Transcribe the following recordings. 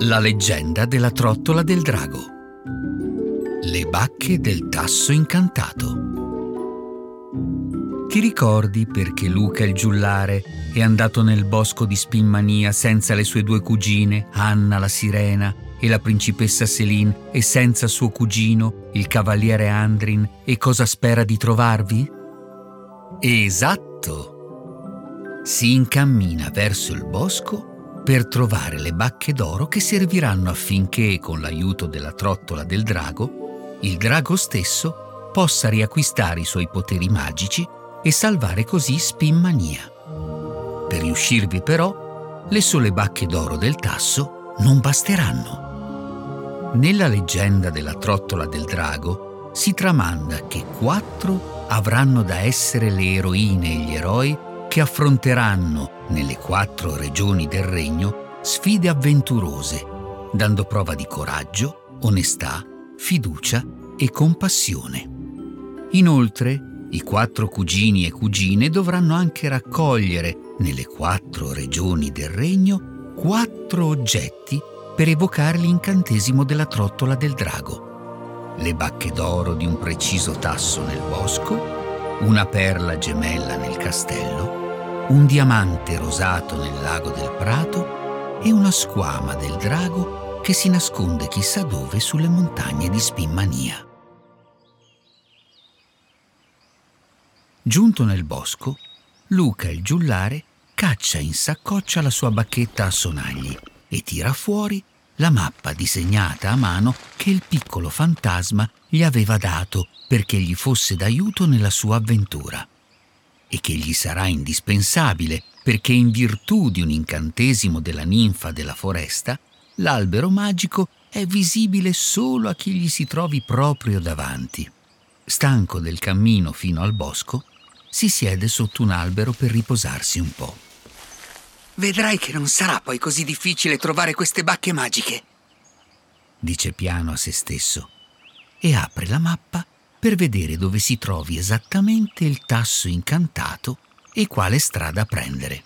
La leggenda della trottola del drago. Le bacche del tasso incantato. Ti ricordi perché Luca il giullare è andato nel bosco di Spinmania senza le sue due cugine, Anna la sirena e la principessa Selin, e senza suo cugino, il cavaliere Andrin, e cosa spera di trovarvi? Esatto! Si incammina verso il bosco per trovare le bacche d'oro che serviranno affinché, con l'aiuto della trottola del drago, il drago stesso possa riacquistare i suoi poteri magici e salvare così Spinmania. Per riuscirvi però, le sole bacche d'oro del tasso non basteranno. Nella leggenda della trottola del drago si tramanda che quattro avranno da essere le eroine e gli eroi che affronteranno nelle quattro regioni del regno sfide avventurose, dando prova di coraggio, onestà, fiducia e compassione. Inoltre, i quattro cugini e cugine dovranno anche raccogliere nelle quattro regioni del regno quattro oggetti per evocare l'incantesimo della trottola del drago. Le bacche d'oro di un preciso tasso nel bosco, una perla gemella nel castello, un diamante rosato nel lago del Prato e una squama del drago che si nasconde chissà dove sulle montagne di Spinmania. Giunto nel bosco, Luca il giullare caccia in saccoccia la sua bacchetta a sonagli e tira fuori la mappa disegnata a mano che il piccolo fantasma gli aveva dato perché gli fosse d'aiuto nella sua avventura e che gli sarà indispensabile perché in virtù di un incantesimo della ninfa della foresta, l'albero magico è visibile solo a chi gli si trovi proprio davanti. Stanco del cammino fino al bosco, si siede sotto un albero per riposarsi un po'. Vedrai che non sarà poi così difficile trovare queste bacche magiche, dice piano a se stesso e apre la mappa per vedere dove si trovi esattamente il tasso incantato e quale strada prendere.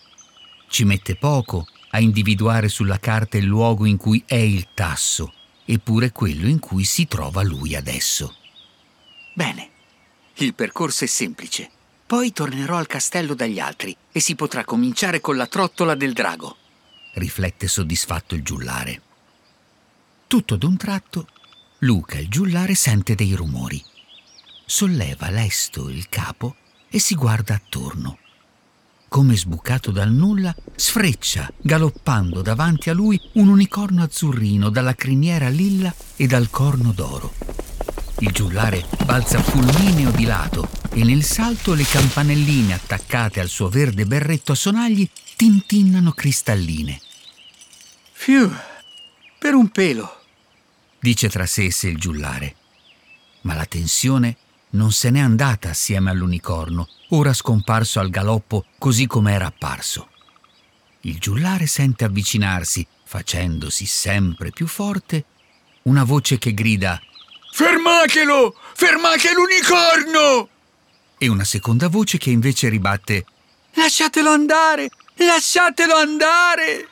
Ci mette poco a individuare sulla carta il luogo in cui è il tasso, eppure quello in cui si trova lui adesso. Bene, il percorso è semplice. Poi tornerò al castello dagli altri e si potrà cominciare con la trottola del drago. Riflette soddisfatto il giullare. Tutto d'un tratto, Luca il giullare sente dei rumori solleva lesto il capo e si guarda attorno. Come sbucato dal nulla, sfreccia, galoppando davanti a lui, un unicorno azzurrino dalla criniera lilla e dal corno d'oro. Il giullare balza fulmineo di lato e nel salto le campanelline attaccate al suo verde berretto a sonagli tintinnano cristalline. Fiu, per un pelo, dice tra sé e sé il giullare. Ma la tensione non se n'è andata assieme all'unicorno, ora scomparso al galoppo così come era apparso. Il giullare sente avvicinarsi, facendosi sempre più forte, una voce che grida Fermatelo! Fermate l'unicorno! E una seconda voce che invece ribatte Lasciatelo andare! Lasciatelo andare!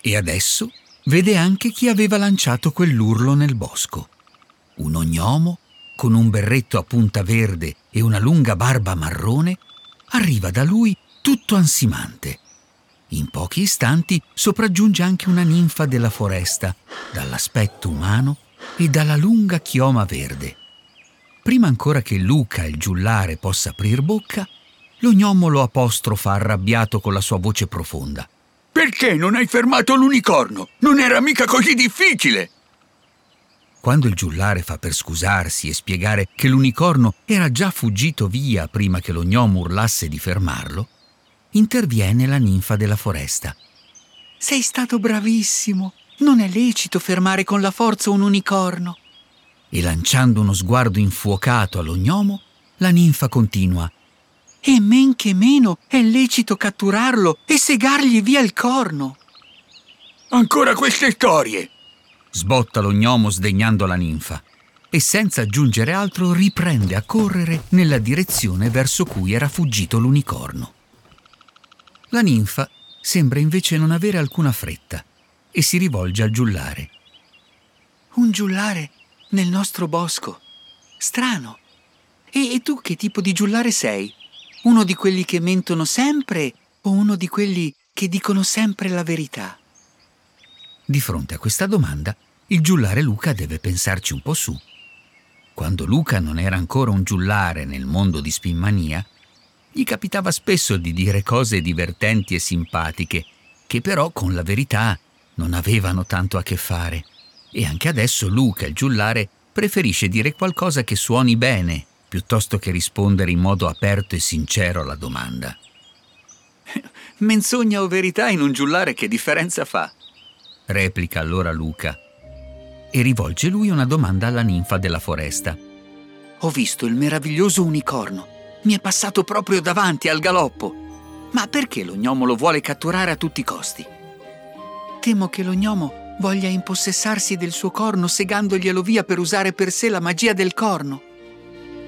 E adesso vede anche chi aveva lanciato quell'urlo nel bosco. Un ognomo con un berretto a punta verde e una lunga barba marrone, arriva da lui tutto ansimante. In pochi istanti sopraggiunge anche una ninfa della foresta, dall'aspetto umano e dalla lunga chioma verde. Prima ancora che Luca, il giullare, possa aprir bocca, lo gnomo apostrofa arrabbiato con la sua voce profonda. Perché non hai fermato l'unicorno? Non era mica così difficile! Quando il giullare fa per scusarsi e spiegare che l'unicorno era già fuggito via prima che lo gnomo urlasse di fermarlo, interviene la ninfa della foresta. Sei stato bravissimo. Non è lecito fermare con la forza un unicorno. E lanciando uno sguardo infuocato allo gnomo, la ninfa continua. E men che meno è lecito catturarlo e segargli via il corno. Ancora queste storie! Sbotta lo gnomo sdegnando la ninfa e senza aggiungere altro riprende a correre nella direzione verso cui era fuggito l'unicorno. La ninfa sembra invece non avere alcuna fretta e si rivolge al giullare. Un giullare nel nostro bosco. Strano. E, e, tu che tipo di giullare sei? Uno di quelli che mentono sempre o uno di quelli che dicono sempre la verità? Di fronte a questa domanda, il giullare Luca deve pensarci un po' su. Quando Luca non era ancora un giullare nel mondo di Spinmania, gli capitava spesso di dire cose divertenti e simpatiche, che però con la verità non avevano tanto a che fare. E anche adesso Luca, il giullare, preferisce dire qualcosa che suoni bene, piuttosto che rispondere in modo aperto e sincero alla domanda. Menzogna o verità in un giullare che differenza fa? Replica allora Luca e rivolge lui una domanda alla ninfa della foresta. Ho visto il meraviglioso unicorno. Mi è passato proprio davanti al galoppo. Ma perché lo gnomo lo vuole catturare a tutti i costi? Temo che lo gnomo voglia impossessarsi del suo corno segandoglielo via per usare per sé la magia del corno.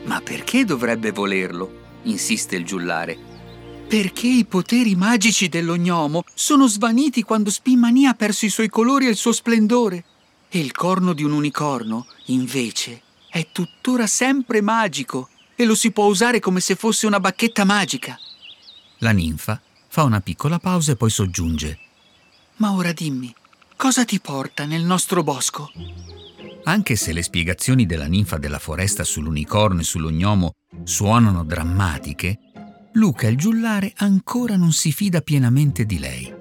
Ma perché dovrebbe volerlo? insiste il giullare. Perché i poteri magici dello gnomo sono svaniti quando Spimania ha perso i suoi colori e il suo splendore. E il corno di un unicorno, invece, è tuttora sempre magico e lo si può usare come se fosse una bacchetta magica. La ninfa fa una piccola pausa e poi soggiunge. Ma ora dimmi, cosa ti porta nel nostro bosco? Anche se le spiegazioni della ninfa della foresta sull'unicorno e sullo gnomo suonano drammatiche, Luca il giullare ancora non si fida pienamente di lei.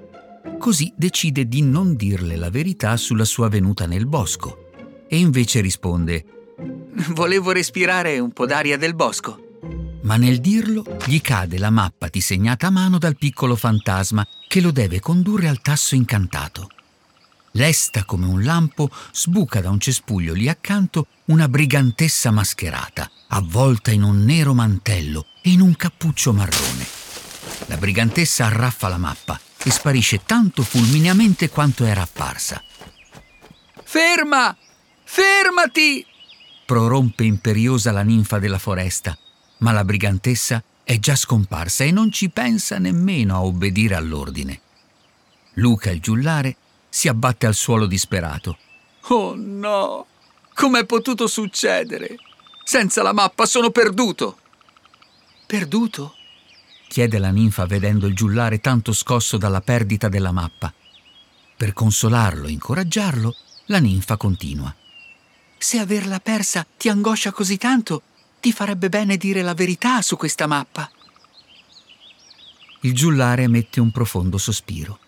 Così decide di non dirle la verità sulla sua venuta nel bosco e invece risponde Volevo respirare un po' d'aria del bosco. Ma nel dirlo gli cade la mappa disegnata a mano dal piccolo fantasma che lo deve condurre al tasso incantato. Lesta come un lampo, sbuca da un cespuglio lì accanto una brigantessa mascherata, avvolta in un nero mantello e in un cappuccio marrone. La brigantessa arraffa la mappa e sparisce tanto fulmineamente quanto era apparsa. Ferma! Fermati! prorompe imperiosa la ninfa della foresta, ma la brigantessa è già scomparsa e non ci pensa nemmeno a obbedire all'ordine. Luca il giullare si abbatte al suolo disperato. Oh no! Com'è potuto succedere? Senza la mappa sono perduto! Perduto? chiede la ninfa vedendo il giullare tanto scosso dalla perdita della mappa. Per consolarlo e incoraggiarlo, la ninfa continua. Se averla persa ti angoscia così tanto, ti farebbe bene dire la verità su questa mappa. Il giullare emette un profondo sospiro.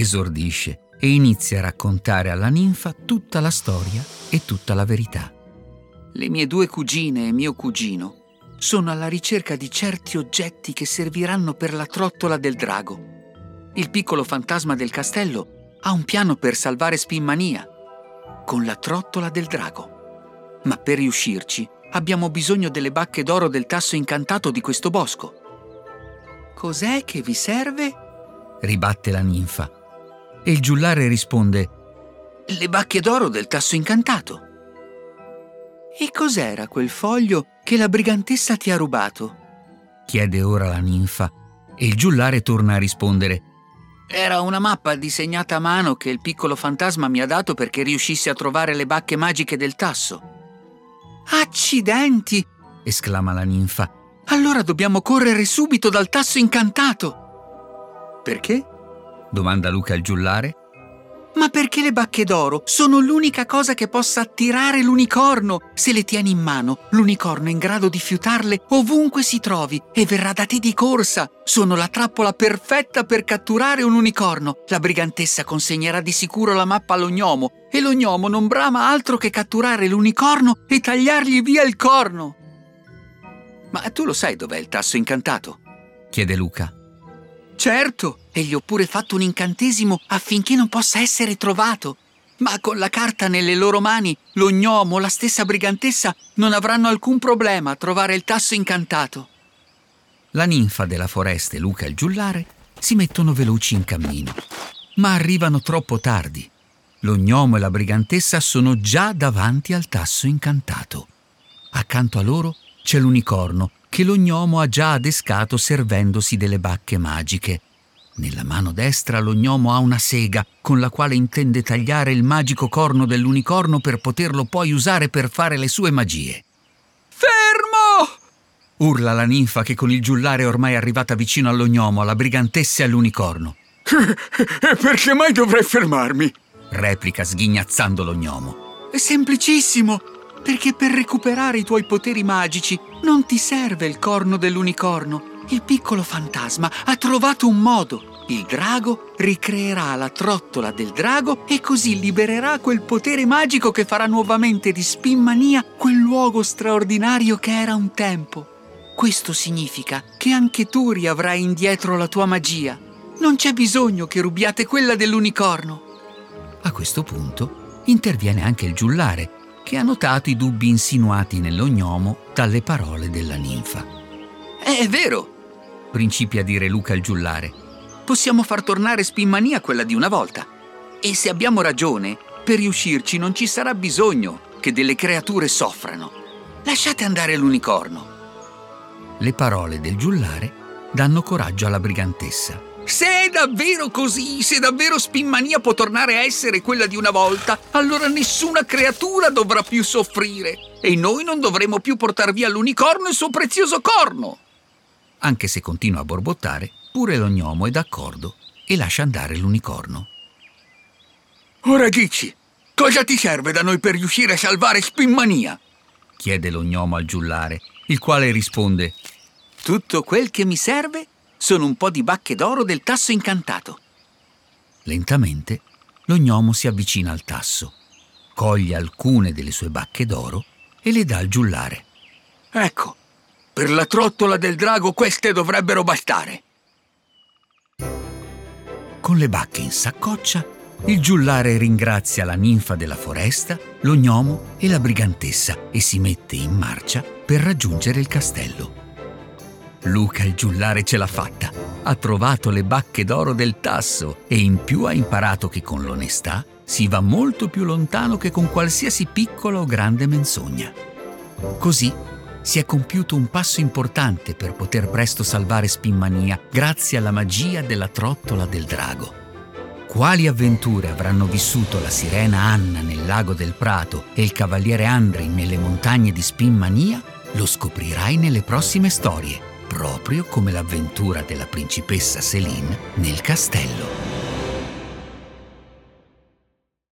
Esordisce e inizia a raccontare alla ninfa tutta la storia e tutta la verità. Le mie due cugine e mio cugino sono alla ricerca di certi oggetti che serviranno per la trottola del drago. Il piccolo fantasma del castello ha un piano per salvare Spinmania con la trottola del drago. Ma per riuscirci abbiamo bisogno delle bacche d'oro del tasso incantato di questo bosco. Cos'è che vi serve? ribatte la ninfa. E il giullare risponde: Le bacche d'oro del tasso incantato. E cos'era quel foglio che la brigantessa ti ha rubato? chiede ora la ninfa e il giullare torna a rispondere. Era una mappa disegnata a mano che il piccolo fantasma mi ha dato perché riuscissi a trovare le bacche magiche del tasso. Accidenti! esclama la ninfa. Allora dobbiamo correre subito dal tasso incantato. Perché? Domanda Luca il giullare ma perché le bacche d'oro sono l'unica cosa che possa attirare l'unicorno. Se le tieni in mano, l'unicorno è in grado di fiutarle ovunque si trovi e verrà da te di corsa. Sono la trappola perfetta per catturare un unicorno. La brigantessa consegnerà di sicuro la mappa allo gnomo e lo gnomo non brama altro che catturare l'unicorno e tagliargli via il corno. Ma tu lo sai dov'è il tasso incantato? chiede Luca. Certo, e gli ho pure fatto un incantesimo affinché non possa essere trovato. Ma con la carta nelle loro mani, lo gnomo, la stessa brigantessa, non avranno alcun problema a trovare il tasso incantato. La ninfa della foresta e Luca il giullare si mettono veloci in cammino, ma arrivano troppo tardi. Lo gnomo e la brigantessa sono già davanti al tasso incantato. Accanto a loro c'è l'unicorno che lo gnomo ha già adescato servendosi delle bacche magiche. Nella mano destra lo gnomo ha una sega con la quale intende tagliare il magico corno dell'unicorno per poterlo poi usare per fare le sue magie. Fermo! Urla la ninfa che con il giullare ormai arrivata vicino allo gnomo, alla brigantessa e all'unicorno. E perché mai dovrei fermarmi? Replica sghignazzando lo gnomo. È semplicissimo, perché per recuperare i tuoi poteri magici non ti serve il corno dell'unicorno. Il piccolo fantasma ha trovato un modo. Il drago ricreerà la trottola del drago e così libererà quel potere magico che farà nuovamente di Spinmania quel luogo straordinario che era un tempo. Questo significa che anche tu riavrai indietro la tua magia. Non c'è bisogno che rubiate quella dell'unicorno. A questo punto interviene anche il giullare, che ha notato i dubbi insinuati nello gnomo dalle parole della ninfa. È vero, principia a dire Luca il giullare. Possiamo far tornare Spinmania quella di una volta. E se abbiamo ragione, per riuscirci non ci sarà bisogno che delle creature soffrano. Lasciate andare l'unicorno. Le parole del giullare danno coraggio alla brigantessa. Se è davvero così, se davvero Spinmania può tornare a essere quella di una volta, allora nessuna creatura dovrà più soffrire e noi non dovremo più portar via l'unicorno e il suo prezioso corno. Anche se continua a borbottare, pure lo gnomo è d'accordo e lascia andare l'unicorno. Ora dici, cosa ti serve da noi per riuscire a salvare Spinmania? chiede lo gnomo al giullare, il quale risponde Tutto quel che mi serve sono un po' di bacche d'oro del tasso incantato. Lentamente lo gnomo si avvicina al tasso, coglie alcune delle sue bacche d'oro e le dà al giullare. Ecco, per la trottola del drago queste dovrebbero bastare. Con le bacche in saccoccia, il giullare ringrazia la ninfa della foresta, lo gnomo e la brigantessa e si mette in marcia per raggiungere il castello. Luca il giullare ce l'ha fatta. Ha trovato le bacche d'oro del tasso e in più ha imparato che con l'onestà si va molto più lontano che con qualsiasi piccola o grande menzogna. Così si è compiuto un passo importante per poter presto salvare Spinmania grazie alla magia della trottola del drago. Quali avventure avranno vissuto la sirena Anna nel lago del Prato e il cavaliere Andrin nelle montagne di Spinmania lo scoprirai nelle prossime storie proprio come l'avventura della principessa Céline nel castello.